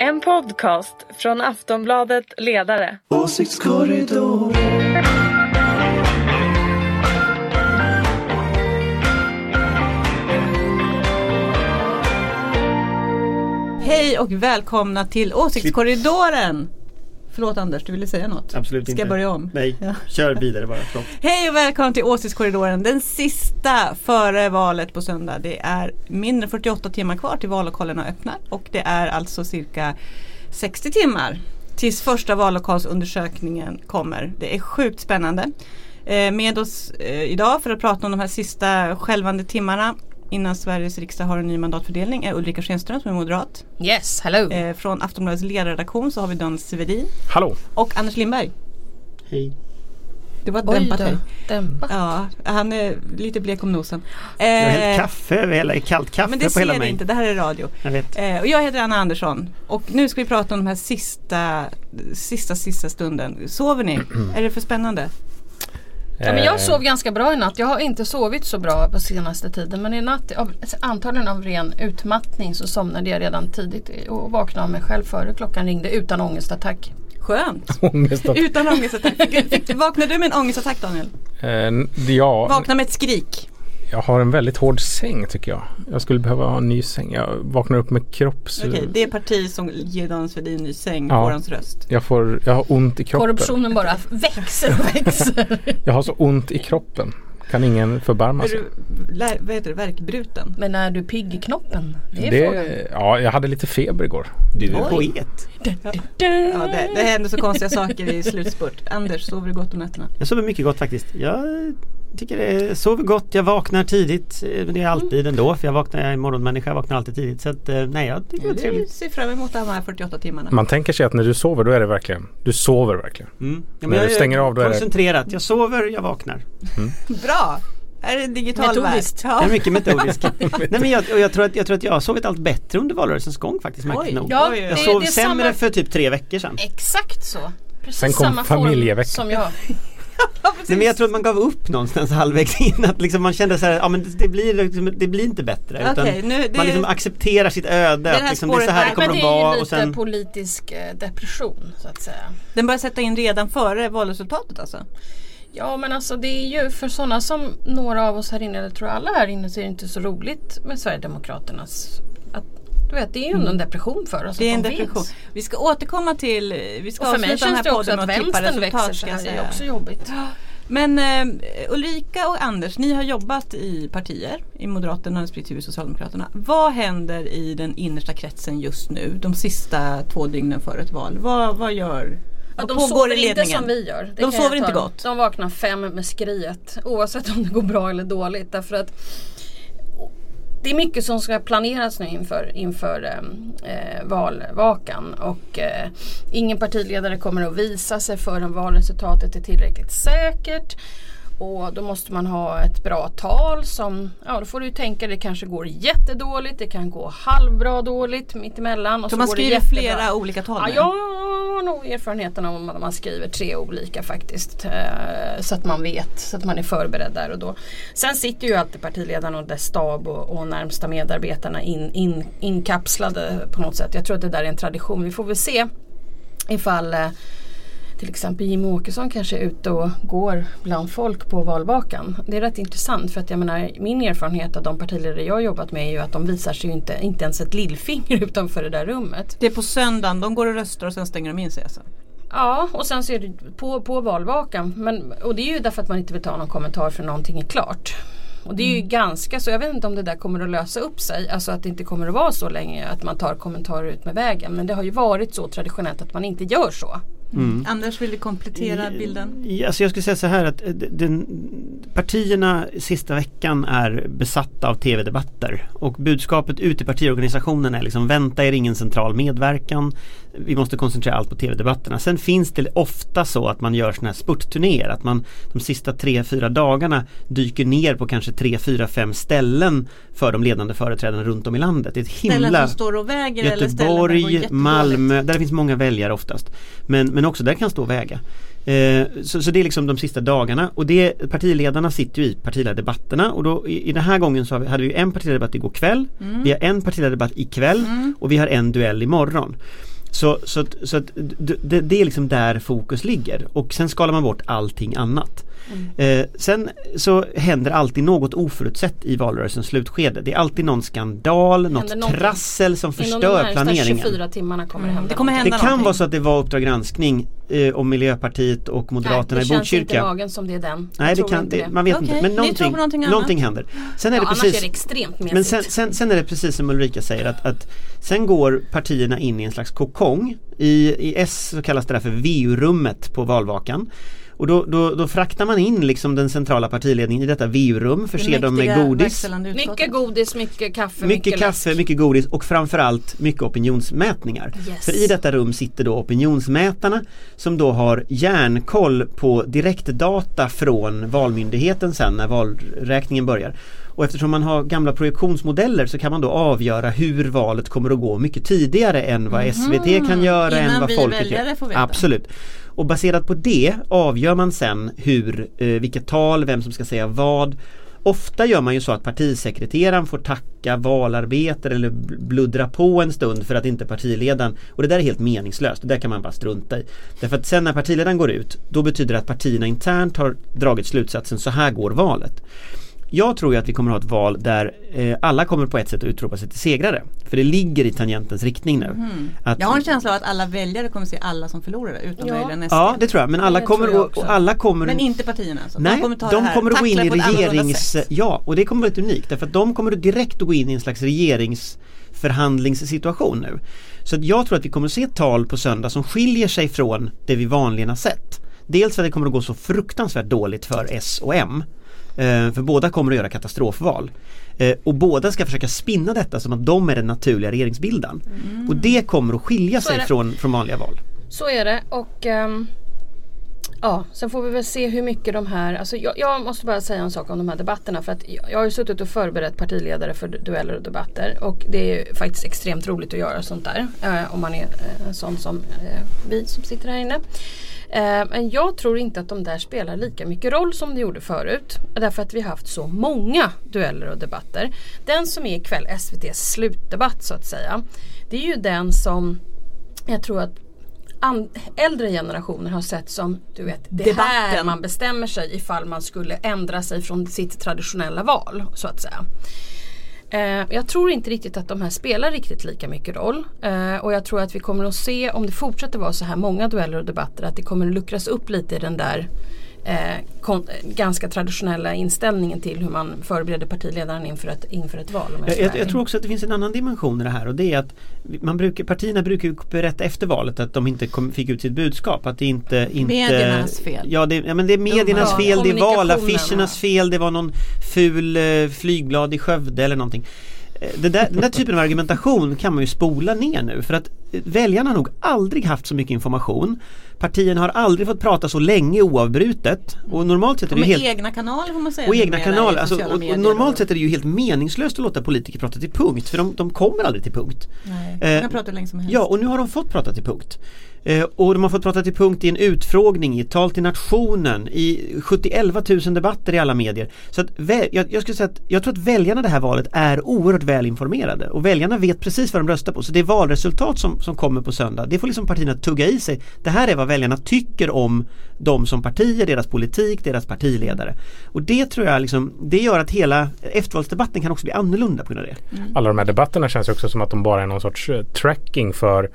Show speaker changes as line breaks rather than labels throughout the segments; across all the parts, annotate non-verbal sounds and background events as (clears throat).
En podcast från Aftonbladet Ledare.
Åsiktskorridor.
Hej och välkomna till Åsiktskorridoren! Förlåt Anders, du ville säga något?
Absolut
Ska
inte.
jag börja om?
Nej,
Ja.
kör vidare bara. Förlåt. (laughs)
Hej och välkommen till Åsiktskorridoren, den sista före valet på söndag. Det är mindre än 48 timmar kvar till vallokalerna öppnar och det är alltså cirka 60 timmar tills första vallokalsundersökningen kommer. Det är sjukt spännande. Eh, Med oss eh, idag för att prata om de här sista skälvande timmarna innan Sveriges riksdag har en ny mandatfördelning är Ulrika Schenström som är moderat.
Yes, hello.
Eh, Från Aftonbladets ledarredaktion så har vi Dan Svedin
Hallå!
och Anders Lindberg.
Hej.
Det var dämpat hej.
dämpat.
Ja, han är lite blek om nosen.
Jag har
Eh,
hällt kaffe över hela, kallt kaffe
men det
på hela
ser ni
mig.
inte, det här är radio.
Jag vet.
Eh, och jag heter Anna Andersson och nu ska vi prata om den här sista, sista, sista stunden. Sover ni? (clears throat) är det för spännande?
Ja, men jag sov ganska bra i natt. Jag har inte sovit så bra på senaste tiden. Men i natt, av, antagligen av ren utmattning, så somnade jag redan tidigt och vaknade av mig själv före klockan ringde utan ångestattack.
Skönt! (laughs)
Ångest att,
Utan ångestattack. Fick, fick, vaknade du med en ångestattack Daniel?
eh, ja,
Vakna med ett skrik.
Jag har en väldigt hård säng tycker jag. Jag skulle behöva ha en ny säng. Jag vaknar upp med kropps...
Okej, det är parti som ger Dan Svedin ny säng
Ja.
får hans röst.
Jag, får, jag har ont i kroppen.
Korruptionen bara växer och växer. (laughs)
Jag har så ont i kroppen. Kan ingen förbarma
Är
sig.
du, lä, vad heter det, värkbruten?
Men är du pigg i knoppen? Det är
Det,
frågan.
ja, jag hade lite feber igår.
Du är poet.
Ja, det, det händer så konstiga saker i slutspurt. Anders, sover du gott om nätterna?
Jag sover mycket gott faktiskt. Jag tycker det är, sover gott, jag vaknar tidigt. Eh, Men det är alltid ändå för jag vaknar, jag är morgonmänniska, jag vaknar alltid tidigt. Så att, eh, nej jag tycker det är trevligt.
ser fram emot de här 48 timmarna.
Man tänker sig att när du sover då är det verkligen, du sover verkligen.
Mm. Ja,
När
jag
du stänger av, då är det-
koncentrerat. Jag sover, jag vaknar. (laughs)
Bra! Här är en digital
Metodiskt.
Ja.
är mycket metodisk. (laughs) nej, men jag, och jag, tror att, jag tror att jag har sovit allt bättre under valrörelsens gång faktiskt.
Oj.
nog.
Ja,
oj.
Jag
det,
sov
det
sämre
samma,
för typ tre veckor sedan.
Exakt så. Precis
Sen kom
samma form
familjeveckan.
som jag. (laughs)
Nej, men jag tror att man gav upp någonstans halvvägs (laughs) in att liksom man kände så här, ja men det, det, blir, liksom, det blir inte bättre.
Okej,
utan
nu, det,
man liksom accepterar sitt öde.
här
Att liksom, det är så här
är-
det kommer att
det är
vara.
ju lite
sen,
politisk eh, depression så att säga.
den börjar sätta in redan före valresultatet alltså?
Ja men alltså det är ju för sådana som några av oss här inne, eller tror alla här inne, så är det inte så roligt med Sverigedemokraternas du vet, det är ju ändå en depression för oss
Det är en depression.
finns.
Vi ska återkomma till, vi ska
Och för mig känns
här
det också att vänstern växer så här. Det är också jobbigt.
Men eh, Ulrika och Anders, ni har jobbat i partier, i Moderaterna respektive Socialdemokraterna. Vad händer i den innersta kretsen just nu, de sista två dygnen före ett val? Vad, vad gör
Ja, de sover inte som vi gör. Det
De sover inte gott.
De vaknar fem med skriet oavsett om det går bra eller dåligt. Därför att det är mycket som ska planeras nu inför, inför ehm, eh, valvakan och eh, ingen partiledare kommer att visa sig förrän valresultatet är tillräckligt säkert. Och då måste man ha ett bra tal som, ja då får du tänka det kanske går jättedåligt, det kan gå halvbra dåligt mittemellan. Och
Så
så
man skriver flera olika tal
Ja, jag har nog erfarenheten av att man skriver tre olika faktiskt. Eh, så att man vet, så att man är förberedd där och då. Sen sitter ju alltid partiledaren och dess stab och, och närmsta medarbetarna in, in, inkapslade på något sätt. Jag tror att det där är en tradition. Vi får väl se ifall eh, till exempel Jimmie Åkesson kanske är ute och går bland folk på valvakan. Det är rätt intressant för att jag menar min erfarenhet av de partiledare jag har jobbat med är ju att de visar sig ju inte, inte ens ett lillfinger (laughs) utanför det där rummet.
Det är på söndagen, de går och röstar och sen stänger de in sig alltså?
Ja och sen så är det på, på valvakan. Men, och det är ju därför att man inte vill ta någon kommentar för någonting är klart. Och det är ju ganska så, jag vet inte om det där kommer att lösa upp sig. Alltså att det inte kommer att vara så länge att man tar kommentarer ut med vägen. Men det har ju varit så traditionellt att man inte gör så.
Mm.
Anders, vill du komplettera bilden?
Alltså jag skulle säga så här att eh, den, partierna sista veckan är besatta av tv-debatter och budskapet ut i partiorganisationen är liksom vänta er ingen central medverkan. Vi måste koncentrera allt på tv-debatterna. Sen finns det ofta så att man gör sådana här spurtturnéer att man de sista tre, fyra dagarna dyker ner på kanske tre, fyra, fem ställen för de ledande företrädarna runt om i landet. Det är ett
Ställen
himla
som står och väger eller ställen där
Göteborg? Malmö, där det finns många väljare oftast. Men, men också där kan stå och väga. Eh, så, så det är liksom de sista dagarna. Och det, partiledarna sitter ju i partiledardebatterna. Och då i, i den här gången så vi, hade vi en partiledardebatt igår kväll, vi har en partiledardebatt ikväll. Och vi har en duell imorgon. Så, så, så det, det är liksom där fokus ligger. Och sen skalar man bort allting annat. Eh, sen så händer alltid något oförutsett i valrörelsens slutskede. Det är alltid någon skandal, något
någonting.
trassel som
Inom de
förstör
närmsta
planeringen.
24 timmarna kommer det hända
Det kommer
någonting.
Det
hända
kan
någonting.
vara så att det var Uppdrag granskning eh, om Miljöpartiet och Moderaterna
Nej,
i
det känns inte
Botkyrka.
magen som det är den.
Nej det
tror
kan,
inte
det, man vet
Okej,
inte men någonting,
någonting
någonting, händer. Sen är
Ja,
det
annars
precis
är det extremt mesigt.
men sen, sen, sen är det precis som Ulrika säger att, att sen går partierna in i en slags kokong. I, I S så kallas det där för VU-rummet på valvakan. Och då, då, då fraktar man in liksom den centrala partiledningen i detta VU-rum, förser dem med godis.
mycket godis, mycket kaffe,
Mycket kaffe,
läsk.
mycket godis och framförallt mycket opinionsmätningar.
Yes.
För i detta rum sitter då opinionsmätarna som då har järnkoll på direktdata från Valmyndigheten sen när valräkningen börjar. Och eftersom man har gamla projektionsmodeller så kan man då avgöra hur valet kommer att gå mycket tidigare än vad SVT kan göra,
Mhm. Innan
än vad
vi
folket
väljare
gör.
får veta.
Absolut. Och baserat på det avgör man sen hur, eh, vilket tal, vem som ska säga vad. Ofta gör man ju så att partisekreteraren får tacka valarbetare eller bl- bluddra på en stund för att inte partiledaren och det där är helt meningslöst, det där kan man bara strunta i. Därför att sen när partiledaren går ut då betyder det att partierna internt har dragit slutsatsen så här går valet. Jag tror ju att vi kommer att ha ett val där eh, alla kommer på ett sätt att utropa sig till segrare. För det ligger i tangentens riktning nu. Att,
Mhm. Jag har en känsla av att alla väljare kommer se alla som förlorare utom
Ja.
möjligen SD.
Ja det tror jag men alla
Det
kommer, att-
också.
och alla kommer
Men inte partierna alltså.
Nej,
de kommer ta
de
det här,
kommer att gå in i regerings... Ja, och det kommer att vara unikt därför att de kommer att direkt att gå in i en slags regeringsförhandlingssituation nu. Så att jag tror att vi kommer att se tal på söndag som skiljer sig från det vi vanligen har sett. Dels för att det kommer att gå så fruktansvärt dåligt för S och M. Eh, För båda kommer att göra katastrofval. Eh, Och båda ska försöka spinna detta som att de är den naturliga regeringsbildaren. Och det kommer att skilja
Så
sig från, från vanliga val.
Så är det och ehm, Ja, sen får vi väl se hur mycket de här, alltså jag, jag måste bara säga en sak om de här debatterna för att jag, jag har ju suttit och förberett partiledare för dueller och debatter och det är ju faktiskt extremt roligt att göra sånt där eh, om man är eh, en sån som eh, vi som sitter här inne. Eh, men jag tror inte att de där spelar lika mycket roll som de gjorde förut. Därför att vi har haft så många dueller och debatter. Den som är ikväll, SVTs slutdebatt så att säga. Det är ju den som jag tror att äldre generationer har sett som du vet, det här
Debatten.
man bestämmer sig ifall man skulle ändra sig från sitt traditionella val så att säga. Eh, jag tror inte riktigt att de här spelar riktigt lika mycket roll. Eh, och jag tror att vi kommer att se om det fortsätter vara så här många dueller och debatter att det kommer att luckras upp lite i den där eh, ganska traditionella inställningen till hur man förbereder partiledaren inför ett, inför ett val. jag
Jag, jag, tror också att det finns en annan dimension i det här och det är att man brukar, partierna brukar berätta efter valet att de inte kom, fick ut sitt budskap. Att det inte, inte
Mediernas fel.
Ja, det, ja men det är mediernas
Ja,
fel, det är valaffischernas fel, det var någon ful eh, flygblad i Skövde eller någonting. Eh, Det där, den där typen av argumentation kan man ju spola ner nu för att eh, väljarna har nog aldrig haft så mycket information. Partierna har aldrig fått prata så länge oavbrutet och normalt sett är det helt
egna kanaler får man säga.
och egna kanaler. Alltså, och, och normalt sett är det ju helt meningslöst att låta politiker prata till punkt för de, de kommer aldrig till punkt.
Nej,
Eh,
jag pratar hur länge som helst.
Ja och nu har de fått prata till punkt. Eh, och de har fått prata till punkt i en utfrågning, i ett tal till nationen, i 71 000 debatter i alla medier. Så att jag, jag skulle säga att jag tror att väljarna det här valet är oerhört väl informerade och väljarna vet precis vad de röstar på. Så det valresultat som, som kommer på söndag, det får liksom partierna tugga i sig. Det här är vad väljarna tycker om dem som partier, deras politik, deras partiledare. Och det tror jag liksom, det gör att hela eftervalsdebatten kan också bli annorlunda på grund av det.
Alla de här debatterna känns också som att de bara är någon sorts eh, tracking för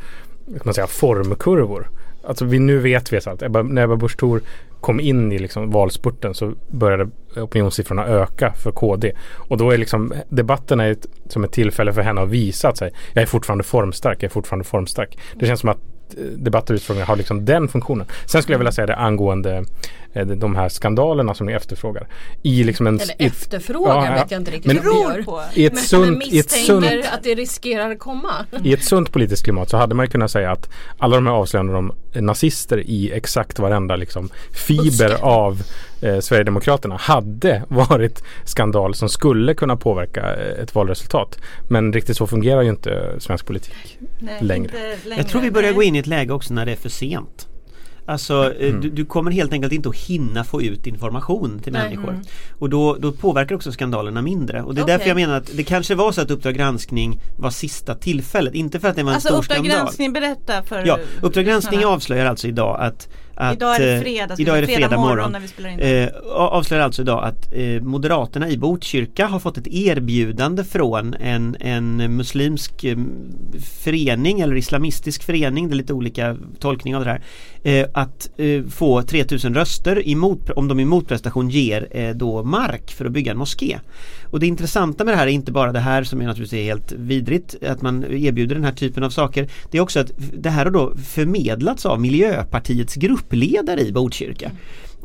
kan man säga, formkurvor. Alltså vi, nu vet vi att Ebba, när Ebba Busch Thor kom in i liksom valspurten så började opinionssiffrorna öka för KD. Och då är liksom debatterna ett, som ett tillfälle för henne att visa att sig, jag är fortfarande formstark, jag är fortfarande formstark. Det känns som att eh, debatter och utfrågningar har liksom den funktionen. Sen skulle jag vilja säga det angående de här skandalerna som ni efterfrågar. I liksom en,
Eller efterfrågan
Ja,
vet jag inte riktigt
Men-
vad vi
på.
i ett
Men,
sunt,
men
i ett sunt
misstänker att det riskerar komma.
i ett sunt politiskt klimat så hade man ju kunnat säga att alla de här avslöjandena om nazister i exakt varenda liksom, fiber
Buske.
av eh, Sverigedemokraterna hade varit skandal som skulle kunna påverka eh, ett valresultat. Men riktigt så fungerar ju inte svensk politik.
Nej,
längre.
inte längre.
Jag tror vi börjar
Nej.
gå in i ett läge också när det är för sent. Alltså eh,
Mm.
du, du kommer helt enkelt inte att hinna få ut information till
Nej.
människor.
Mm.
Och då, då påverkar också skandalerna mindre. Och det är
Okej.
därför jag menar att det kanske var så att Uppdrag granskning var sista tillfället. Inte för att det var en
Alltså
stor
Uppdrag
skandal.
granskning, berätta för
Ja, Uppdrag granskning avslöjar alltså idag att, att
Idag är det
eh,
fredag,
idag är det fredag morgon.
när vi spelar in det.
Eh, avslöjar alltså idag att eh, Moderaterna i Botkyrka har fått ett erbjudande från en, en muslimsk eh, förening eller islamistisk förening, det är lite olika tolkning av det här. Eh, att eh, få 3000 röster emot, om de i motprestation ger eh, då mark för att bygga en moské. Och det intressanta med det här är inte bara det här som är naturligtvis är helt vidrigt att man erbjuder den här typen av saker. Det är också att det här har då förmedlats av Miljöpartiets gruppledare i Botkyrka.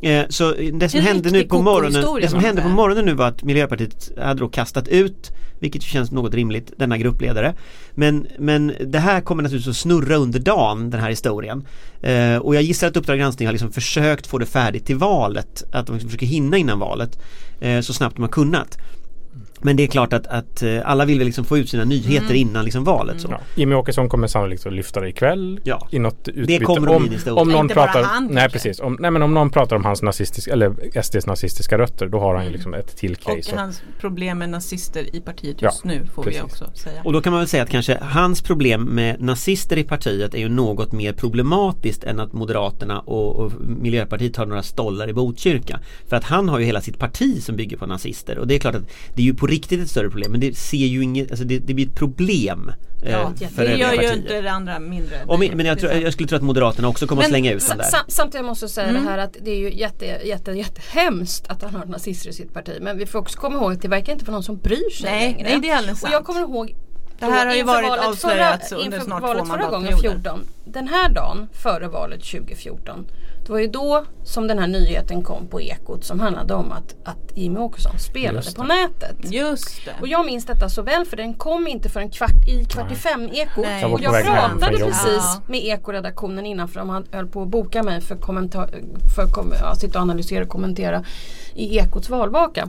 Eh, Så det som
En
hände nu på morgonen Det som hände på morgonen nu var att Miljöpartiet hade då kastat ut Vilket känns något rimligt, denna gruppledare. Men, men det här kommer naturligtvis att snurra under dagen den här historien. Eh, Och jag gissar att Uppdrag granskning har liksom försökt få det färdigt till valet Att de liksom försöker hinna innan valet eh, Så snabbt de har kunnat Men det är klart att, att eh, alla vill väl liksom få ut sina nyheter
Mm.
innan liksom valet så.
Ja. Jimmy Åkesson kommer sannolikt att lyfta det ikväll
Ja.
i något utbyte.
kommer att bli
om, om någon pratar,
han,
nej
kanske.
precis, om, nej men om någon pratar om hans nazistiska, eller SDs nazistiska rötter då har han ju liksom ett till
Och
case.
hans problem med nazister i partiet
Ja,
just nu får
precis.
vi också säga.
Och då kan man väl säga att kanske hans problem med nazister i partiet är ju något mer problematiskt än att Moderaterna och, och Miljöpartiet har några stollar i Botkyrka. För att han har ju hela sitt parti som bygger på nazister och det är klart att det är ju på riktigt ett större problem men det ser ju inget, alltså det, det blir ett problem eh,
Ja,
för
det gör ju inte det andra mindre.
Och, men men jag, tror, jag skulle tro att Moderaterna också kommer att
Men
slänga ut den där.
sa- Samtidigt måste jag säga
Mm.
det här att det är ju jätte, jätte, jättehemskt att han har nazister i sitt parti. Men vi får också komma ihåg att det verkar inte vara någon som bryr sig
Nej,
längre.
nej, det är alldeles
Och
sant.
jag kommer ihåg
Det här har ju varit
förra,
under
inför
snart
valet
två mandatperioder.
14. Den här dagen före valet 2014 det var ju då som den här nyheten kom på Ekot som handlade om att, att Jimmie Åkesson spelade
Just
på nätet.
Just det.
Och jag minns detta så väl för den kom inte förrän kvart i kvart i fem Ekot.
Nej.
Jag
Och jag pratade precis
Ja.
med Ekoredaktionen innan för de hade- höll på att boka mig för, kommentar, för att kom, ja, sitta och analysera och kommentera i Ekots valvaka.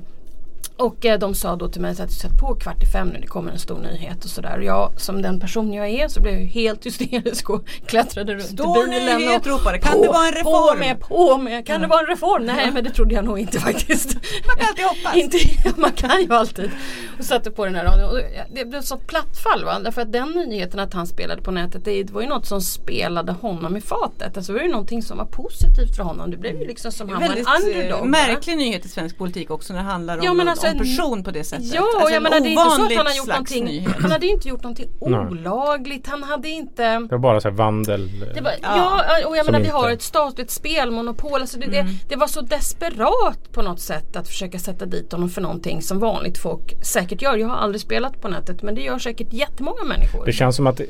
Och eh, de sa då till mig att sätt på kvart i fem nu, det kommer en stor nyhet och sådär. Och jag som den person jag är så blev jag helt hysterisk och (laughs) klättrade runt
Stor
i bilen.
nyhet
och
ropade. Kan
på,
det vara en
På
reform?
med, på med, kan det vara en reform? Nej men det trodde jag nog inte (laughs) faktiskt.
Man kan alltid hoppas. (laughs)
Inte, man kan ju alltid. Och satte på den här radion. Och det blev så plattfall va. Därför att den nyheten att han spelade på nätet det var ju något som spelade honom i fatet. Alltså det var ju någonting som var positivt för honom. Det blev ju liksom som han var en
Väldigt
underdog.
eh,
va?
märklig nyhet i svensk politik också när det handlar om,
Ja, men alltså
person på det sättet.
Ja,
Alltså
jag
en
menar det är inte så att han har gjort någonting.
nyhet.
Han hade ju inte gjort någonting olagligt. Han hade inte
Det var bara så här vandel.
det var,
Ja.
ja, och jag
Som
menar vi har ett statligt spelmonopol. Alltså det,
Mm.
det, det var så desperat på något sätt att försöka sätta dit honom för någonting som vanligt folk säkert gör. Jag har aldrig spelat på nätet men det gör säkert jättemånga människor.
Det känns som att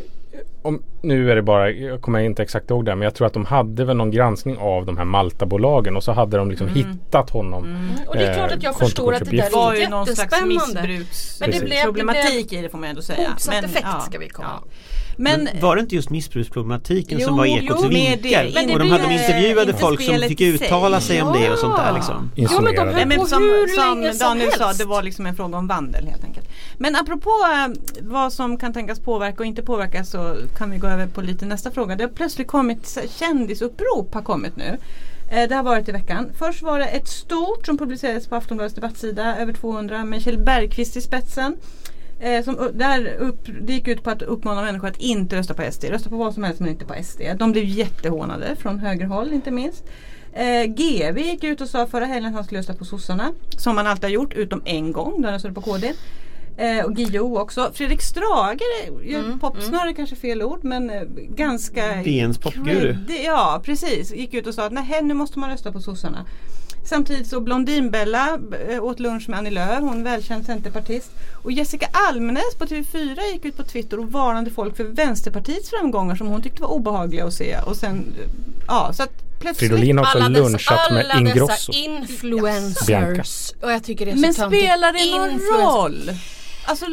om, nu är det bara, jag kommer inte exakt ihåg det men jag tror att de hade väl någon granskning av de här Maltabolagen och så hade de liksom hittat honom.
och det är klart att jag
eh,
förstår att det där
var
är
ju någon slags
jättespännande. Men det blev-
missbruksproblematik i det får man ändå säga.
Motsatt effekt ska vi komma
ja. Men,
Men var det inte just missbruksproblematiken
Jo,
som var Ekots
jo, det. Men
och de hade
ju
intervjuade
inte
folk som fick
i sig.
uttala sig om det och sånt där liksom.
Ja men de
men som,
hur
som
länge som
Daniel sa,
helst.
det var liksom en fråga om vandel helt enkelt. Men apropå eh, vad som kan tänkas påverka och inte påverka så kan vi gå över på lite nästa fråga. Det har plötsligt kommit kändisupprop har kommit nu. Eh, Det har varit i veckan. Först var det ett stort som publicerades på Aftonbladets debattsida, över 200 med Kjell Bergqvist i spetsen. Eh, som, där upp, det gick ut på att uppmana människor att inte rösta på SD. Rösta på vad som helst men inte på SD. De blev jättehånade från högerhåll inte minst. Eh, GV gick ut och sa förra helgen att han skulle rösta på sossarna. Som han alltid har gjort utom en gång då han röstade på KD. Eh, och Guillou också. Fredrik Strage, mm, popsnöre kanske fel ord men eh, ganska
DNs popguru.
Ja precis, gick ut och sa att nej nu måste man rösta på sossarna. Samtidigt så Blondinbella eh, åt lunch med Annie Lööf, hon är välkänd centerpartist. Och Jessica Almenäs på TV4 gick ut på Twitter och varnade folk för Vänsterpartiets framgångar som hon tyckte var obehagliga att se. Och sen, eh, ja så att plötsligt
Fridolin har också
alla dessa,
lunchat med
alla
Ingrosso.
dessa influencers. Och jag tycker det är så
Men
töntigt.
spelar det någon roll? Alltså,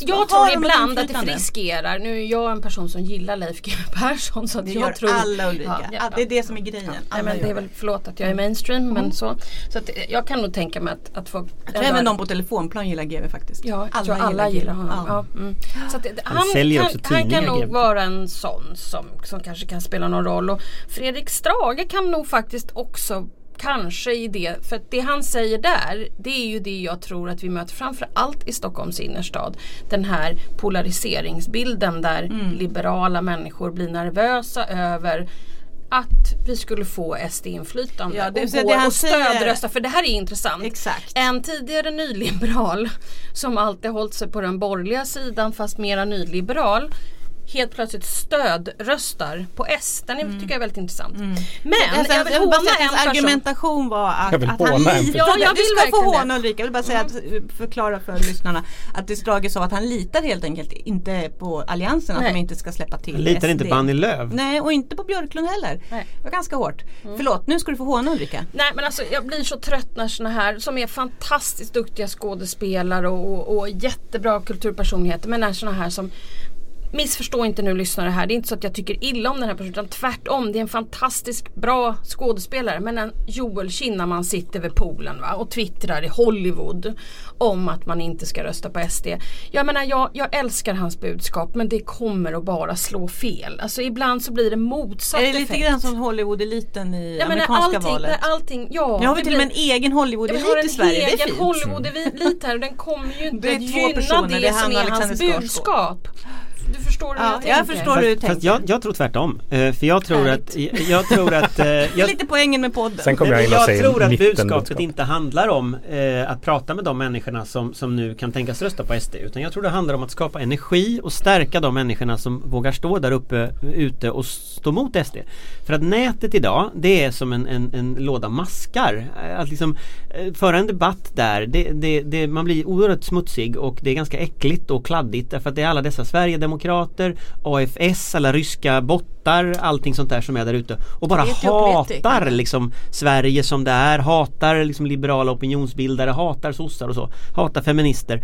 Jag
har
tror ibland att det riskerar, nu är jag en person som gillar Leif GW Persson så att
Det
jag
gör
tror
alla Ulrika.
Ja, ja,
det är det som är grejen.
Nej,
Alla
men det är väl, förlåt att jag är mainstream men så. Så att jag kan nog tänka mig att, att folk
Jag tror även de på telefonplan gillar GV faktiskt.
Ja, jag tror alla gillar honom.
Ja.
Ja. mm. Så att det,
Han
han, kan,
också
han kan nog
GW.
vara en sån som, som kanske kan spela någon roll. Och Fredrik Strage kan nog faktiskt också Kanske i det, för det han säger där det är ju det jag tror att vi möter framför allt i Stockholms innerstad. Den här polariseringsbilden där
Mm.
liberala människor blir nervösa över att vi skulle få SD-inflytande
Ja, det
och, gå
det
och stödrösta. För det här är intressant.
Exakt.
En tidigare nyliberal som alltid hållit sig på den borgerliga sidan fast mera nyliberal helt plötsligt stödröstar på S. Den är, tycker jag är väldigt intressant. Men
Alltså,
jag vill
bara
håna
att
en person.
argumentation var att,
Jag vill
att han litade.
Ja, jag
du
vill
ska få håna. Ulrika. Jag vill bara säga att förklara för lyssnarna att det Strage sa att han litar helt enkelt inte på alliansen att
Nej.
de inte ska släppa till
Han litar
SD.
inte på Annie Lööf.
Nej och inte på Björklund heller.
Nej.
Det var ganska hårt. Förlåt, nu ska du få håna Ulrika.
Nej men alltså jag blir så trött när såna här som är fantastiskt duktiga skådespelare och, och, och jättebra kulturpersonligheter men är såna här som Missförstå inte nu lyssnare här. Det är inte så att jag tycker illa om den här personen utan tvärtom. Det är en fantastiskt bra skådespelare. Men en Joel Kinnaman sitter vid poolen va, och twittrar i Hollywood om att man inte ska rösta på SD. Jag menar jag, jag älskar hans budskap men det kommer att bara slå fel. Alltså ibland så blir det motsatt
Är det lite
effekt.
grann som Hollywood-eliten i
Jag
amerikanska
allting,
valet?
allting, ja,
Nu har vi till och med en egen
vi har
Hollywood-elit
en
i Sverige. Det är
egen
fint.
Hollywood-elit här och den kommer ju inte
Det
att gynna
personer,
det,
det
som är hans budskap. Du förstår hur
Ja,
jag tänker?
jag förstår hur du
Fast, fast
tänker.
jag, jag tror tvärtom. Eh, För jag tror att, jag, jag tror att eh, (laughs) jag,
lite poängen med podden.
Sen kommer jag in och
jag
säger
tror att budskapet
budskap.
inte handlar om eh, att prata med de människorna som, som nu kan tänkas rösta på SD utan jag tror det handlar om att skapa energi och stärka de människorna som vågar stå där uppe ute och stå mot SD. För att nätet idag det är som en, en, en låda maskar. Att liksom eh, föra en debatt där, det, det, det, man blir oerhört smutsig och det är ganska äckligt och kladdigt därför att det är alla dessa Sverigedemokrater, AFS, alla ryska bottar, allting sånt där som är där ute och bara hatar liksom Sverige som det är, hatar liksom liberala opinionsbildare, hatar sossar och så, hatar feminister.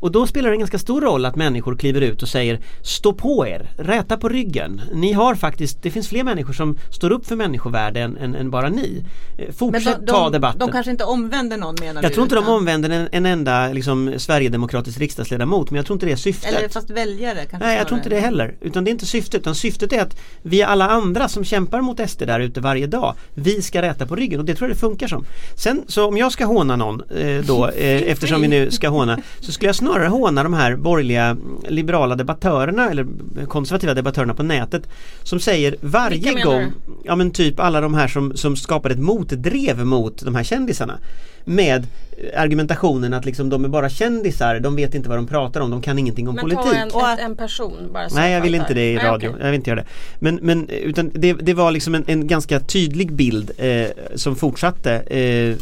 Och då spelar det en ganska stor roll att människor kliver ut och säger Stå på er, räta på ryggen. Ni har faktiskt, det finns fler människor som står upp för människovärde än, än, än bara ni. Eh, Fortsätt
de,
ta
de,
debatten.
de kanske inte omvänder någon menar
jag
du?
tror inte de
utan-
omvänder en, en enda liksom, Sverigedemokratisk riksdagsledamot men jag tror inte det är syftet.
Eller fast väljare kanske
Nej jag tror inte det heller. Utan det är inte syftet. Utan syftet är att vi alla andra som kämpar mot SD där ute varje dag Vi ska räta på ryggen och det tror jag det funkar som. Sen så om jag ska håna någon eh, då (laughs) eh, eftersom vi nu ska håna Så skulle jag snarare håna de här borgerliga mm, liberala debattörerna eller konservativa debattörerna på nätet Som säger varje gång Ja men typ alla de här som, som skapade ett motdrev mot de här kändisarna Med eh, argumentationen att liksom de är bara kändisar, de vet inte vad de pratar om, de kan ingenting om
Men
politik.
ta en, en person bara
Nej jag vill inte det i
Nej,
radio,
okej.
jag vill inte göra det. Men, men utan det, det var liksom en, en ganska tydlig bild eh, som fortsatte eh,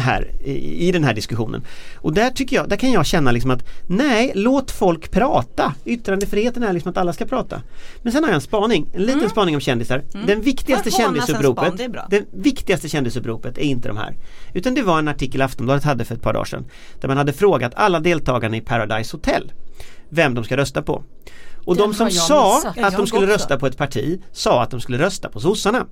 här i, i den här diskussionen. Och där tycker jag, där kan jag känna liksom att nej, låt folk prata. Yttrandefriheten är liksom att alla ska prata. Men sen har jag en spaning, en liten spaning om kändisar. Den viktigaste kändisuppropet,
span, det
det viktigaste kändisuppropet är inte de här. Utan det var en artikel Aftonbladet hade för ett par dagar sedan. Där man hade frågat alla deltagarna i Paradise Hotel vem de ska rösta på. Och
Den
de som sa
missat.
att de skulle rösta på ett parti sa att de skulle rösta på sossarna. Eh,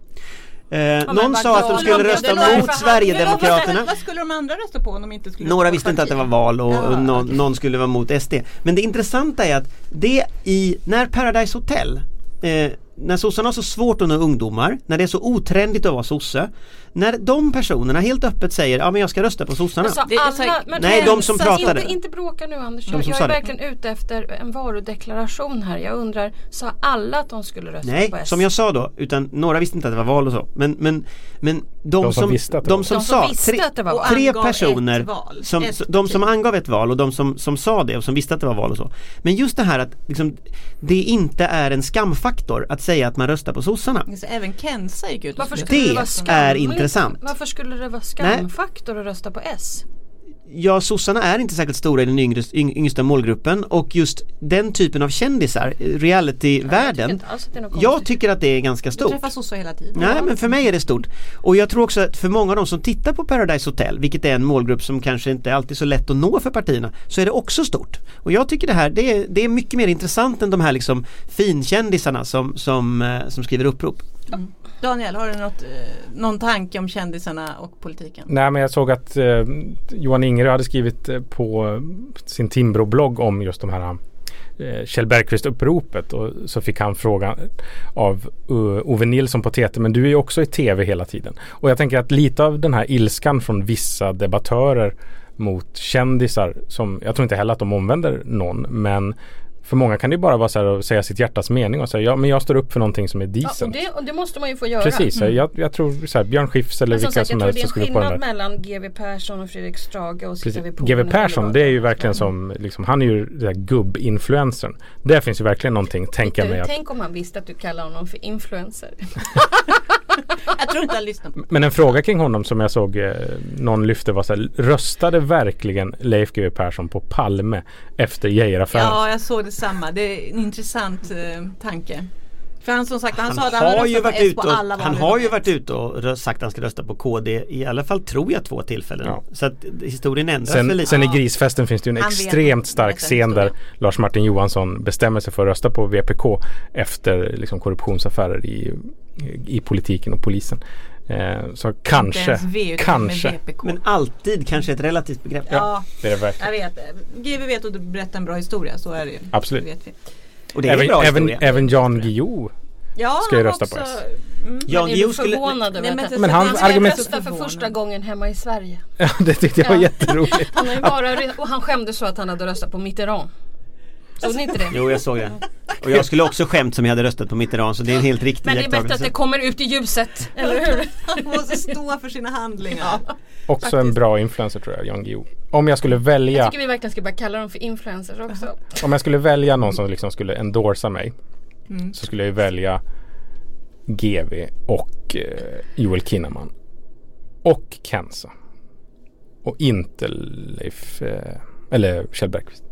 men
någon sa att de skulle rösta mot Sverigedemokraterna.
Vad skulle de andra rösta på om de inte skulle
Några visste inte att det var val och,
Ja,
någon,
okej.
någon skulle vara mot SD. Men det intressanta är att det i, när Paradise Hotel eh, när sossarna har så svårt att nå ungdomar, när det är så otrendigt att vara sosse När de personerna helt öppet säger ja men jag ska rösta på sossarna
Men så
Det är
alla, men
Nej, de som pratade.
Inte, inte bråka nu Anders.
De
Jag,
som
jag
sa
är
det.
verkligen ute efter en varudeklaration här. Jag undrar, sa alla att de skulle rösta
Nej,
på S?
som jag sa då, utan några visste inte att det var val och så Men, men, men de,
De som
som,
visste att det
de
var
som
De som
sa,
visste
tre,
att det var val.
tre personer
val,
som,
ett
de som angav ett val och de som, som sa det och som visste att det var val och så Men just det här att liksom, det inte är en skamfaktor att säga att man röstar på sossarna
Så även Kensa gick ut och
Varför
skulle-
skulle det,
Det
vara
är intressant.
Varför skulle det vara skamfaktor att rösta på S?
Ja, sossarna är inte särskilt stora i den yngre, yng, yngsta målgruppen och just den typen av kändisar, eh,
Jag tycker
realityvärlden
något
Jag
konstigt.
tycker att det är ganska
Du
stort
träffar sossar hela tiden.
Nej men för mig är det stort. Och jag tror också att för många av de som tittar på Paradise Hotel, vilket är en målgrupp som kanske inte alltid är så lätt att nå för partierna, så är det också stort. Och jag tycker det här, det är, det är mycket mer intressant än de här liksom finkändisarna som, som, eh, som skriver upprop.
Daniel, har du något, eh, någon tanke om kändisarna och politiken?
Nej men jag såg att eh, Johan Ingerö hade skrivit eh, på sin Timbro-blogg om just de här eh, Kjell Bergqvist-uppropet och så fick han frågan av uh, Ove Nilsson på TT men du är ju också i TV hela tiden. Och jag tänker att lite av den här ilskan från vissa debattörer mot kändisar som jag tror inte heller att de omvänder någon men för många kan det ju bara vara så här att säga sitt hjärtas mening och säga ja men jag står upp för någonting som är
Ja,
decent.
och, det, och det måste man ju få göra.
Precis, så jag, jag tror så här, Björn Skifs eller
Men som
vilka
sagt, jag
som
tror
helst
det är en skillnad mellan GW Persson och Fredrik Strage och sitta vid
GW Persson det är ju verkligen som, liksom, han är ju gubb-influencern. Där finns ju verkligen någonting, tänker jag mig.
Tänk om han visste att du kallar honom för influencer. (laughs) (laughs) (laughs)
Jag tror inte han lyssnar på
men en fråga kring honom som jag såg eh, någon lyfte var så här, röstade verkligen Leif GW Persson på Palme efter Geijeraffären?
Ja, jag såg detsamma. Det är en intressant eh, tanke. För han som sagt, han,
Han
sa att han
har ju varit ute och, han har ju varit ute och sagt att han ska rösta på KD i alla fall tror jag två tillfällen.
Ja.
Så att historien ändras väl
Sen,
lite.
sen i
Ja.
grisfesten finns det ju en
Han vet-
extremt stark
vet den
scen där. Lars Martin Johansson bestämmer sig för att rösta på VPK efter liksom, korruptionsaffärer i, i politiken och polisen. Eh, så kanske, kanske.
Men alltid kanske ett relativt begrepp.
ja,
Det är det verkligen.
jag vet. GW vet att du berättar en bra historia, så är det ju.
Absolut.
Det vet vi.
Och det är en
Även,
bra
även,
historia.
även Jan Guillou.
Ja,
Ska ju rösta
också,
på S.
Mm.
Jan Guillou skulle...
förvånad över
Nej, men
Men han
han ska
argument-
rösta för första gången hemma i Sverige. (laughs)
Ja, det tyckte jag var
Ja.
jätteroligt. (laughs)
Han bara, och han skämdes så att han hade röstat på Mitterrand. Såg ni inte det?
Jo jag såg det. Och jag skulle också skämt som jag hade röstat på Mitterrand så det är en helt riktig
Men det är bättre att det kommer ut i ljuset, eller hur?
Han måste stå för sina handlingar.
Också en bra influencer tror jag, Jan Guillou. Om jag skulle
Jag
välja,
tycker vi verkligen ska börja kalla dem för influencers också.
om jag skulle välja någon som liksom skulle endorsa mig
Mm.
så skulle jag ju välja GV och eh, Joel Kinnaman. Och Kenza. Och inte Leif, eh, eller Kjell Bergqvist.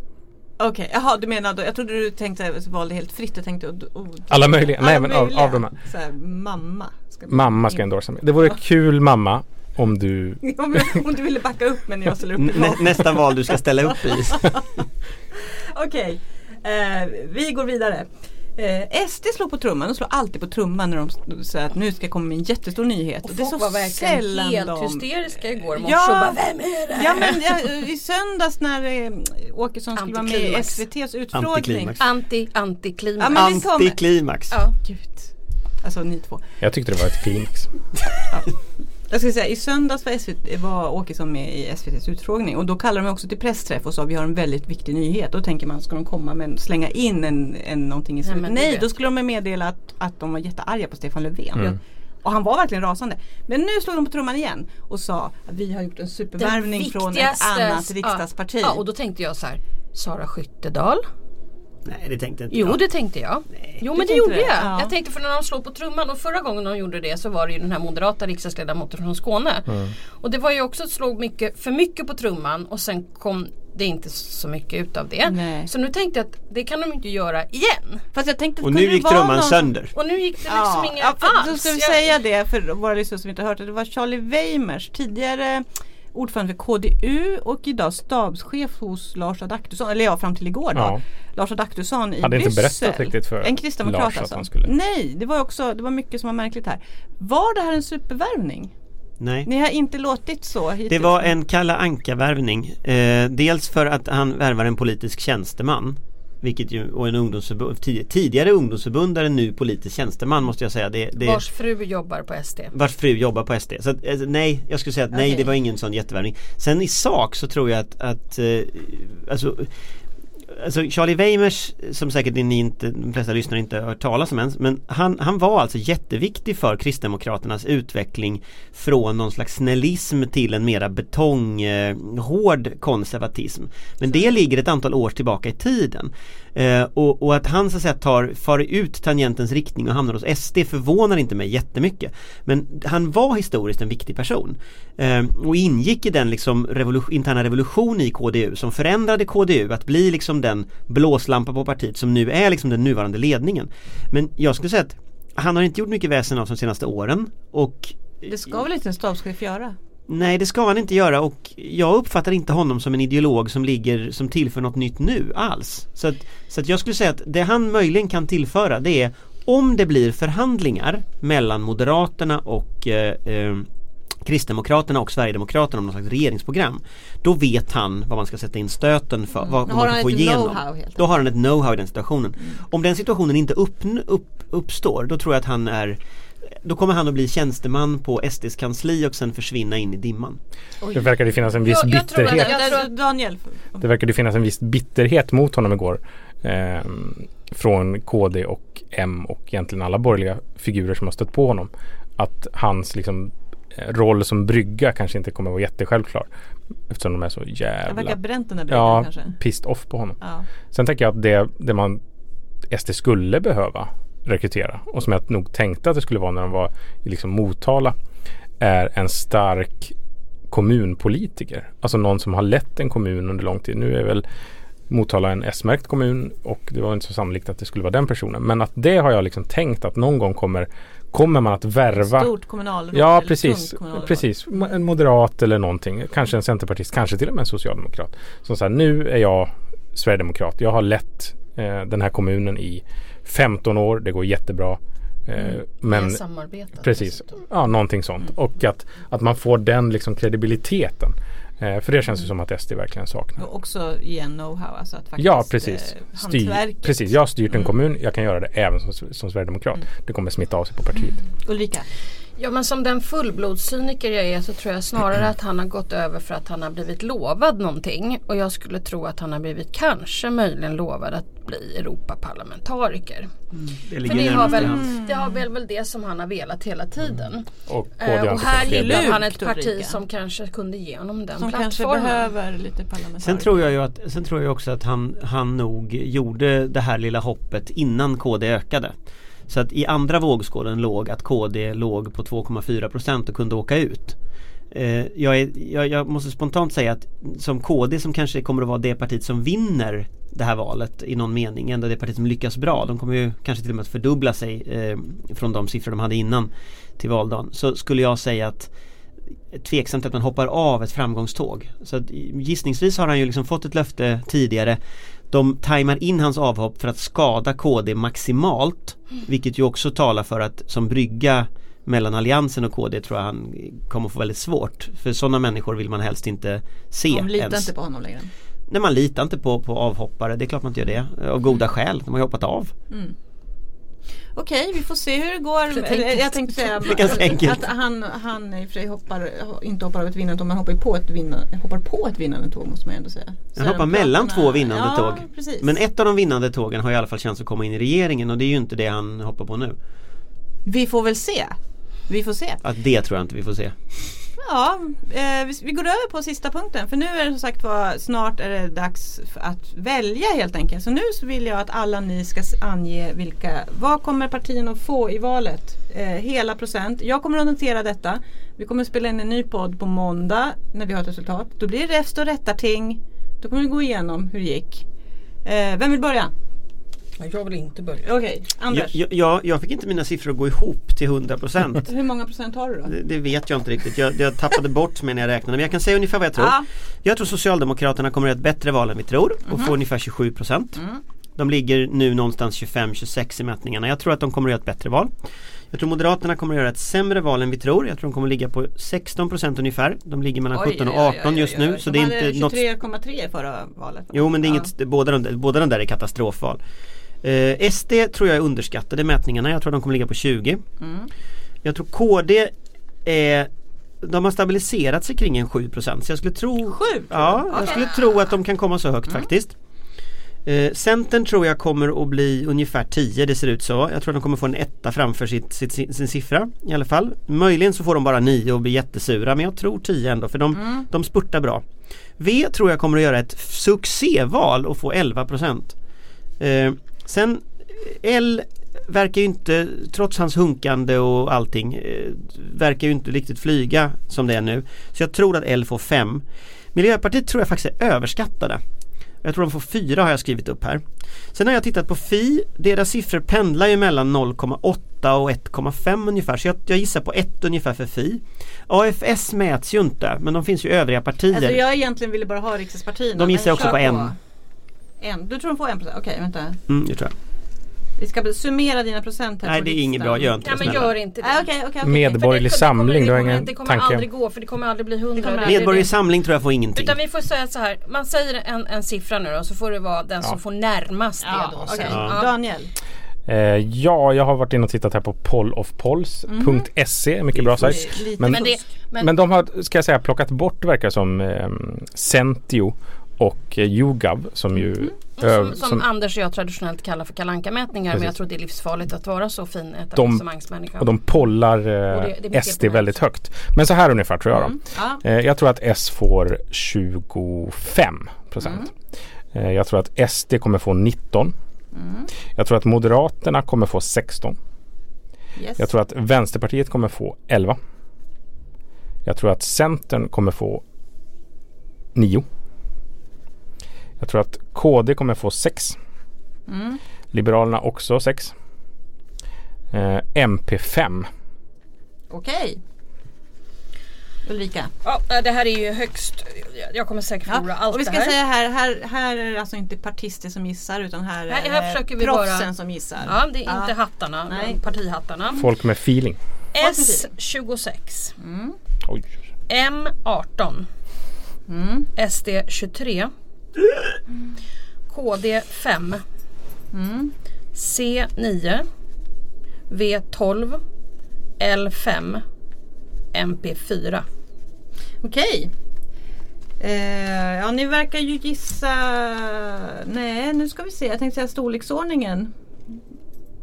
Okej, jaha du menar då, jag trodde du tänkte valde helt fritt. Jag tänkte, oh,
Alla möjliga, nej men av,
möjliga.
av de här.
Så här, mamma. Ska
Mamma ska endorsa mig. Det vore kul mamma om du (laughs)
om, om du ville backa upp men jag ställer upp i
Nä,
val.
nästa val du ska ställa upp i. (laughs)
Okej, eh, vi går vidare. Eh, SD slår på trumman, de slår alltid på trumman när de säger att nu ska komma med en jättestor nyhet.
Och
det är så
var verkligen
sällan
helt
de...
hysteriska igår morse
Ja.
och bara Vem är det?
Ja men ja, i söndags när eh, Åkesson skulle vara med i. SVTs utfrågning.
Antiklimax.
Anti, antiklimax.
Ja,
Antiklimax.
Ja.
Gud. Alltså ni två.
Jag tyckte det var ett klimax.
Jag ska säga i söndags var, SVT, var Åkesson med i SVTs utfrågning och då kallade de också till pressträff och sa vi har en väldigt viktig nyhet. Då tänker man, ska de komma men slänga in en, en, någonting i
Nej,
slutet? Nej,
det-
då skulle de meddela att, att de var jättearga på Stefan Löfven.
Mm.
Och han var verkligen rasande. Men nu slog de på trumman igen och sa att vi har gjort en supervärvning från ett annat riksdagsparti.
Ja, och då tänkte jag så här. Sara Skyttedal?
Nej det tänkte inte
Jo
jag.
det tänkte jag. Jo
Du
men det gjorde
det?
jag.
Ja.
Jag tänkte för när de slog på trumman och förra gången de gjorde det så var det ju den här moderata riksdagsledamoten från Skåne. Och det var ju också att slå mycket, för mycket på trumman och sen kom det inte så mycket ut av det.
Nej.
Så nu tänkte jag att det kan de inte göra igen.
Fast jag tänkte,
Och
kunde
nu gick trumman
någon-
sönder.
Och nu gick det liksom
Ja,
inget
ja, för, då
alls.
ska vi
Jag-
säga det för våra lyssnare som inte har hört det. Det var Charlie Weimers, tidigare ordförande för KDU och idag stabschef hos Lars Adaktusson, eller ja fram till igår då.
Ja.
Lars Adaktusson i
Hade inte
Bryssel.
berättat riktigt för
En kristdemokrat
Lars att
alltså.
han skulle-
Nej, det var också det var mycket som var märkligt här. Var det här en supervärvning?
Nej.
Ni har inte låtit så hittills.
Det var en Kalla Anka-värvning. Eh, dels för att han värvar en politisk tjänsteman. Vilket ju, och en ungdomsförbund, tid- tidigare ungdomsförbundare, nu politisk tjänsteman måste jag säga. Det, det,
Vars fru jobbar på SD.
vars fru jobbar på SD. Så att, eh, nej, jag skulle säga att nej
Okej.
det var ingen sån jättevärvning. Sen i sak så tror jag att, att eh, alltså, Alltså Charlie Weimers, som säkert ni inte, de flesta lyssnare inte har hört talas om ens, men han, han var alltså jätteviktig för Kristdemokraternas utveckling från någon slags snällism till en mera betonghård hård konservatism. Men det ligger ett antal år tillbaka i tiden. Eh, och, och att han så att säga tar, far ut tangentens riktning och hamnar hos SD förvånar inte mig jättemycket. Men han var historiskt en viktig person. Eh, och ingick i den liksom revolution, interna revolution i KDU som förändrade KDU att bli liksom den blåslampa på partiet som nu är liksom den nuvarande ledningen. Men jag skulle säga att han har inte gjort mycket väsen av sig de senaste åren och
Det ska väl inte en stabschef göra?
Nej det ska han inte göra och jag uppfattar inte honom som en ideolog som ligger som tillför något nytt nu alls. Så att, så att jag skulle säga att det han möjligen kan tillföra det är om det blir förhandlingar mellan Moderaterna och eh, eh, Kristdemokraterna och Sverigedemokraterna om något slags regeringsprogram Då vet han vad man ska sätta in stöten för, vad, vad
Har
man kan få igenom. Då har han ett know-how i den situationen. Om den situationen inte upp, upp, uppstår då tror jag att han är Då kommer han att bli tjänsteman på SDs kansli och sen försvinna in i dimman
Det verkar det finnas en viss
Jag- jag tror att
bitterhet.
det-
Jag tror, Daniel,
Det verkade finnas en viss bitterhet mot honom igår. Eh, från KD och M och egentligen alla borgerliga figurer som har stött på honom. Att hans liksom, eh, roll som brygga kanske inte kommer att vara jättesjälvklar. Eftersom de är så
jag verkar
jävla
bränt den där bilden
ja,
kanske.
pissed off på honom.
Ja.
Sen tänker jag att det, det man SD skulle behöva rekrytera och som jag nog tänkte att det skulle vara när de var i liksom Motala är en stark kommunpolitiker. Alltså någon som har lett en kommun under lång tid. Nu är väl Motala en S-märkt kommun och det var inte så sannolikt att det skulle vara den personen. Men att det har jag liksom tänkt att någon gång kommer Kommer man att värva
Stort kommunalråd.
Ja precis, precis. En moderat eller någonting. Kanske en centerpartist, kanske till och med en socialdemokrat. Som säger nu är jag sverigedemokrat. Jag har lett eh, den här kommunen i 15 år. Det går jättebra. Eh, men
samarbetat
precis,
dessutom.
ja någonting sånt. Och att, att man får den liksom kredibiliteten. Eh, för det känns ju som att SD verkligen saknar.
Och också igen know-how, alltså att faktiskt
Ja precis.
eh,
Styr,
hantverket.
precis. Jag har styrt en
Mm.
kommun. Jag kan göra det även som, som sverigedemokrat. Det kommer smitta av sig på partiet.
Ulrika?
Ja men som den fullblodscyniker jag är så tror jag snarare att han har gått över för att han har blivit lovad någonting. Och jag skulle tro att han har blivit kanske möjligen lovad att bli Europaparlamentariker.
Det
För
ligger
det har, väl,
hands.
det har väl, väl det som han har velat hela tiden.
Och KD
Eh, och här gillar han ett
Ulrika.
parti som kanske kunde ge honom den
Som kanske
plattformen.
behöver lite parlamentariker.
Sen tror jag ju att, sen tror jag också att han, han nog gjorde det här lilla hoppet innan KD ökade. Så att i andra vågskålen låg att KD låg på 2,4 procent och kunde åka ut. Eh, jag, är, jag, jag måste spontant säga att som KD som kanske kommer att vara det partiet som vinner det här valet i någon mening, ändå det partiet som lyckas bra. De kommer ju kanske till och med att fördubbla sig eh, från de siffror de hade innan till valdagen. Så skulle jag säga att tveksamt att man hoppar av ett framgångståg. Så att gissningsvis har han ju liksom fått ett löfte tidigare. De tajmar in hans avhopp för att skada KD maximalt. Vilket ju också talar för att som brygga mellan Alliansen och KD tror jag han kommer få väldigt svårt. För sådana människor vill man helst inte se
De litar
ens.
inte på honom längre.
Nej man litar inte på, på avhoppare, det är klart man inte gör det. Av goda skäl, de har ju hoppat av.
Okej, vi får se hur det går. Jag tänkte säga (laughs) att han, han i och för sig hoppar, inte hoppar av ett vinnande tåg, men hoppar på ett vinnande, hoppar på ett vinnande tåg måste man ändå säga.
Han hoppar mellan två vinnande
ja,
tåg.
Precis.
Men ett av de vinnande tågen har i alla fall chans att komma in i regeringen och det är ju inte det han hoppar på nu.
Vi får väl se. Vi får se.
Att det tror jag inte vi får se.
Ja, eh, vi, vi går över på sista punkten. För nu är det som sagt var, snart är det dags att välja helt enkelt. Så nu så vill jag att alla ni ska ange vilka, vad kommer partierna att få i valet? Eh, hela procent. Jag kommer att notera detta. Vi kommer att spela in en ny podd på måndag när vi har ett resultat. Då blir det räfst och rättarting. Då kommer vi gå igenom hur det gick. Eh, vem vill börja?
Ja, Jag vill inte börja.
Okej,
Jag,
Anders.
jag, jag, jag fick inte mina siffror att gå ihop till 100% (laughs)
Hur många procent har du då?
det, det vet jag inte riktigt. Jag, jag tappade bort mig när jag räknade. Men jag kan säga ungefär vad jag tror.
Ja.
Jag tror Socialdemokraterna kommer att göra ett bättre val än vi tror och
Mhm.
får ungefär 27%
Mm.
De ligger nu någonstans 25-26 i mätningarna. Jag tror att de kommer att göra ett bättre val. Jag tror Moderaterna kommer att göra ett sämre val än vi tror. Jag tror de kommer att ligga på 16% ungefär. De ligger mellan 17 och 18 just nu. Så det är inte
De
något
hade 23,3 förra valet.
Jo men det är
Ja.
inget, båda, de, båda de där är katastrofval. Eh, SD tror jag är underskattade i mätningarna. Jag tror de kommer ligga på 20.
Mm.
Jag tror KD är de har stabiliserat sig kring en 7% så jag skulle tro
Sju?
Ja, jag
Okej. Mm.
skulle tro att de kan komma så högt faktiskt. Eh, Centern tror jag kommer att bli ungefär 10, det ser ut så. Jag tror de kommer få en etta framför sitt, sitt, sin, sin siffra i alla fall. Möjligen så får de bara 9 och blir jättesura men jag tror 10 ändå för de,
Mm.
de spurtar bra. V tror jag kommer att göra ett succéval och få 11% Eh, sen L verkar ju inte, trots hans hunkande och allting, eh, verkar ju inte riktigt flyga som det är nu. Så jag tror att L får 5. Miljöpartiet tror jag faktiskt är överskattade. Jag tror de får 4 har jag skrivit upp här. Sen har jag tittat på Fi, deras siffror pendlar ju mellan 0,8 och 1,5 ungefär. Så jag, jag gissar på 1 ungefär för Fi. AFS mäts ju inte men de finns ju övriga partier.
Alltså jag egentligen ville bara ha riksdagspartierna.
De gissar också
kör
på en.
En. Du tror de får en procent? Okej vänta.
Mm, det tror jag.
Vi ska summera dina procent här
Nej
på
det är inget bra, gör inte
Ja
det
men
snälla.
gör inte det.
Nej, okej, okej, okej.
Medborgerlig
det-
samling,
det
du har
kommer,
ingen
Det kommer
tanke?
aldrig gå för det kommer aldrig bli hundra.
kommer
Det
Medborgerlig
det.
samling tror jag får ingenting.
Utan vi får säga så här, man säger en, en siffra nu då så får det vara den som får närmast det
Ja,
då.
okej.
sen.
Ja.
Ja.
Daniel.
Eh, ja, jag har varit inne och tittat här på pollofpolls.se, mycket bra sajt.
Lite
Men-
Men, det, men,
Men de har, ska jag säga, plockat bort verkar som eh, Centio och eh, Yougov som ju ö-
som, som, Anders och jag traditionellt kallar för kalankamätningar men
Precis.
jag tror det är livsfarligt att vara så fin etablissementsmänniska.
och de pollar
Och det-
eh,
det mycket
SD väldigt högt. Men så här ungefär tror jag då.
Mm. Ja.
Eh, jag tror att S får 25 procent. Eh, jag tror att SD kommer få 19.
Mm.
Jag tror att Moderaterna kommer få 16.
Yes.
Jag tror att Vänsterpartiet kommer få 11. Jag tror att Centern kommer få 9. Jag tror att KD kommer få 6.
Mm.
Liberalerna också 6. Eh, MP 5.
Okej. Ulrika.
Ja, det här är ju högst, jag kommer säkert förlora allt
och vi
det
ska
här.
säga här, här, här är det alltså inte partister som gissar utan här är
här
det
försöker vi
proffsen
bara-
som gissar.
Ja, det är
Ja.
inte hattarna,
Nej.
partihattarna.
Folk med feeling.
S26.
Oj.
M18.
Mm.
SD 23. KD 5.
Mm.
C9. V12. L5. MP4.
Okej. Eh, ja ni verkar ju gissa Nej nu ska vi se jag tänkte säga storleksordningen.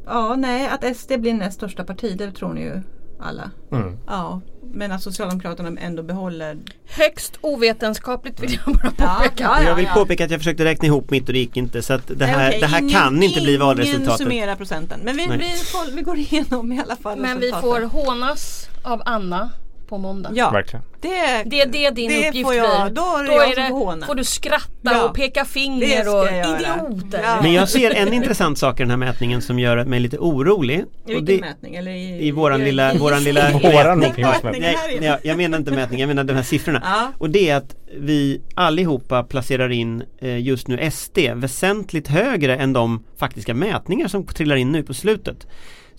Ja nej att SD blir näst största parti det tror ni ju alla.
Mm.
Ja men att Socialdemokraterna ändå behåller
Högst ovetenskapligt vill jag bara
Ja,
påpeka.
ja,
Och
ja,
jag vill
ja.
påpeka att jag försökte räkna ihop mitt och det gick inte så att det här,
Nej, okej,
det här
ingen-
kan inte bli
Ingen
valresultatet.
summera procenten. Men vi, vi, får, vi går igenom i alla fall
Men vi
resultaten.
får hånas av Anna på måndag.
Ja,
Verkligen.
det,
Det är det din
det
uppgift
får jag. Då är det jag som får
du skratta
Ja.
och peka
Det
finger och idioter.
Ja.
Men jag ser en intressant sak i den här mätningen som gör mig lite orolig.
I vilken
det,
mätning? Eller i,
I våran
i-
lilla,
i-
våran lilla
Våran
mätning.
mätning.
Nej, nej, jag, jag menar inte mätning, jag menar de här siffrorna.
Ja.
Och det är att vi allihopa placerar in eh, just nu SD väsentligt högre än de faktiska mätningar som trillar in nu på slutet.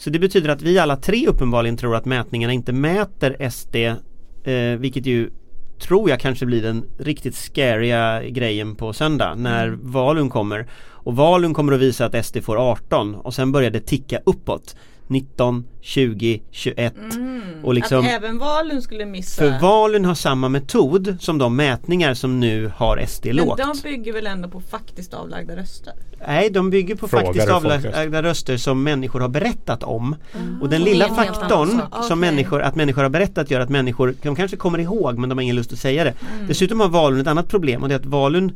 Så det betyder att vi alla tre uppenbarligen tror att mätningarna inte mäter SD eh, vilket ju tror jag kanske blir den riktigt scariga grejen på söndag när
Mm.
valen kommer. Och valen kommer att visa att SD får 18 och sen börjar det ticka uppåt. 19, 20, 21 och liksom
Mm. Att även valen skulle missa.
för valen har samma metod som de mätningar som nu har SD
men
lågt.
de bygger väl ändå på faktiskt avlagda röster?
Nej, de bygger på
Frågar
faktiskt
folk
avlagda röster som människor har berättat om. Och den lilla faktorn
sak.
som människor, att människor har berättat gör att människor, de kanske kommer ihåg men de har ingen lust att säga det.
Mm.
Dessutom har valen ett annat problem och det är att valen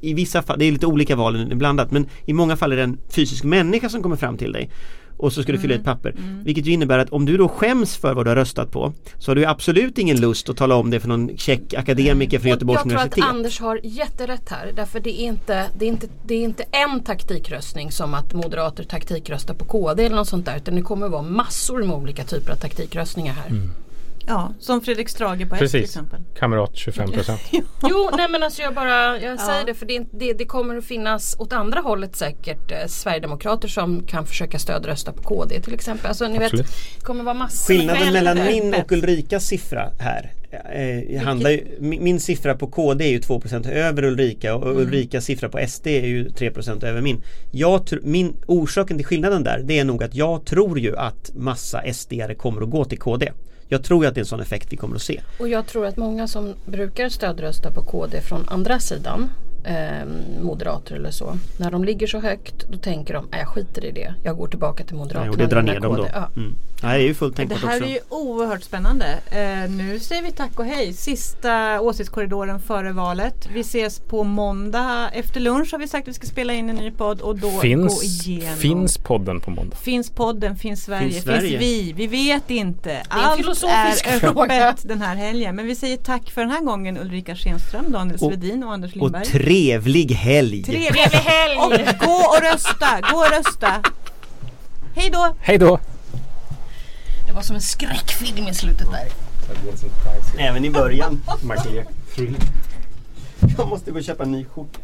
i vissa fall, det är lite olika valen blandat men i många fall är det en fysisk människa som kommer fram till dig och så ska du fylla i ett papper. Vilket ju innebär att om du då skäms för vad du har röstat på så har du absolut ingen lust att tala om det för någon check akademiker från Göteborgs
jag tror
universitet.
att Anders har jätterätt här. Därför det är, inte, det, är inte, det är inte en taktikröstning som att moderater taktikröstar på KD eller något sånt där. Utan det kommer vara massor med olika typer av taktikröstningar här.
Mm.
Ja, som Fredrik Strage på S till
Precis.
exempel.
Kamrat 25 procent. (laughs)
Jo, nej men alltså jag bara jag säger
Ja.
det för det, det, det kommer att finnas åt andra hållet säkert eh, Sverigedemokrater som kan försöka stödrösta på KD till exempel. Alltså ni
Absolut.
vet, det kommer vara massor
Skillnaden
med
mellan min och Ulrikas siffra här eh, handlar ju, min, min siffra på KD är ju 2% över Ulrika och
Mm.
Ulrikas siffra på SD är ju 3% över min. Jag tr- min orsaken till skillnaden där det är nog att jag tror ju att massa SD-are kommer att gå till KD. Jag tror att det är en sån effekt vi kommer att se.
Och jag tror att många som brukar stödrösta på KD från andra sidan eh, moderater eller så. När de ligger så högt då tänker de, "Nej, jag skiter i det. Jag går tillbaka till Moderaterna.
Nej, och det drar ner dem då.
KD." Ja.
Mm. Ja, det är ju fullt
Det här
också.
är ju oerhört spännande. Eh, nu säger vi tack och hej. Sista åsiktskorridoren före valet. Vi ses på måndag efter lunch har vi sagt att vi ska spela in en ny podd och då gå
Finns,
igenom.
finns podden på måndag?
Finns podden, finns Sverige,
Finns
finns,
Sverige?
vi? Vi vet inte.
en
Allt
filosofisk
är
fråga.
öppet den här helgen. Men vi säger tack för den här gången Ulrika Schenström, Daniel
Och-
Svedin och Anders
Och
Lindberg.
Trevlig helg!
Trevlig helg! Och gå och rösta, gå och rösta. Hej då!
Hej då!
Det var som en skräckfilm i slutet där.
Även i början. Jag måste gå och köpa en ny skjorta.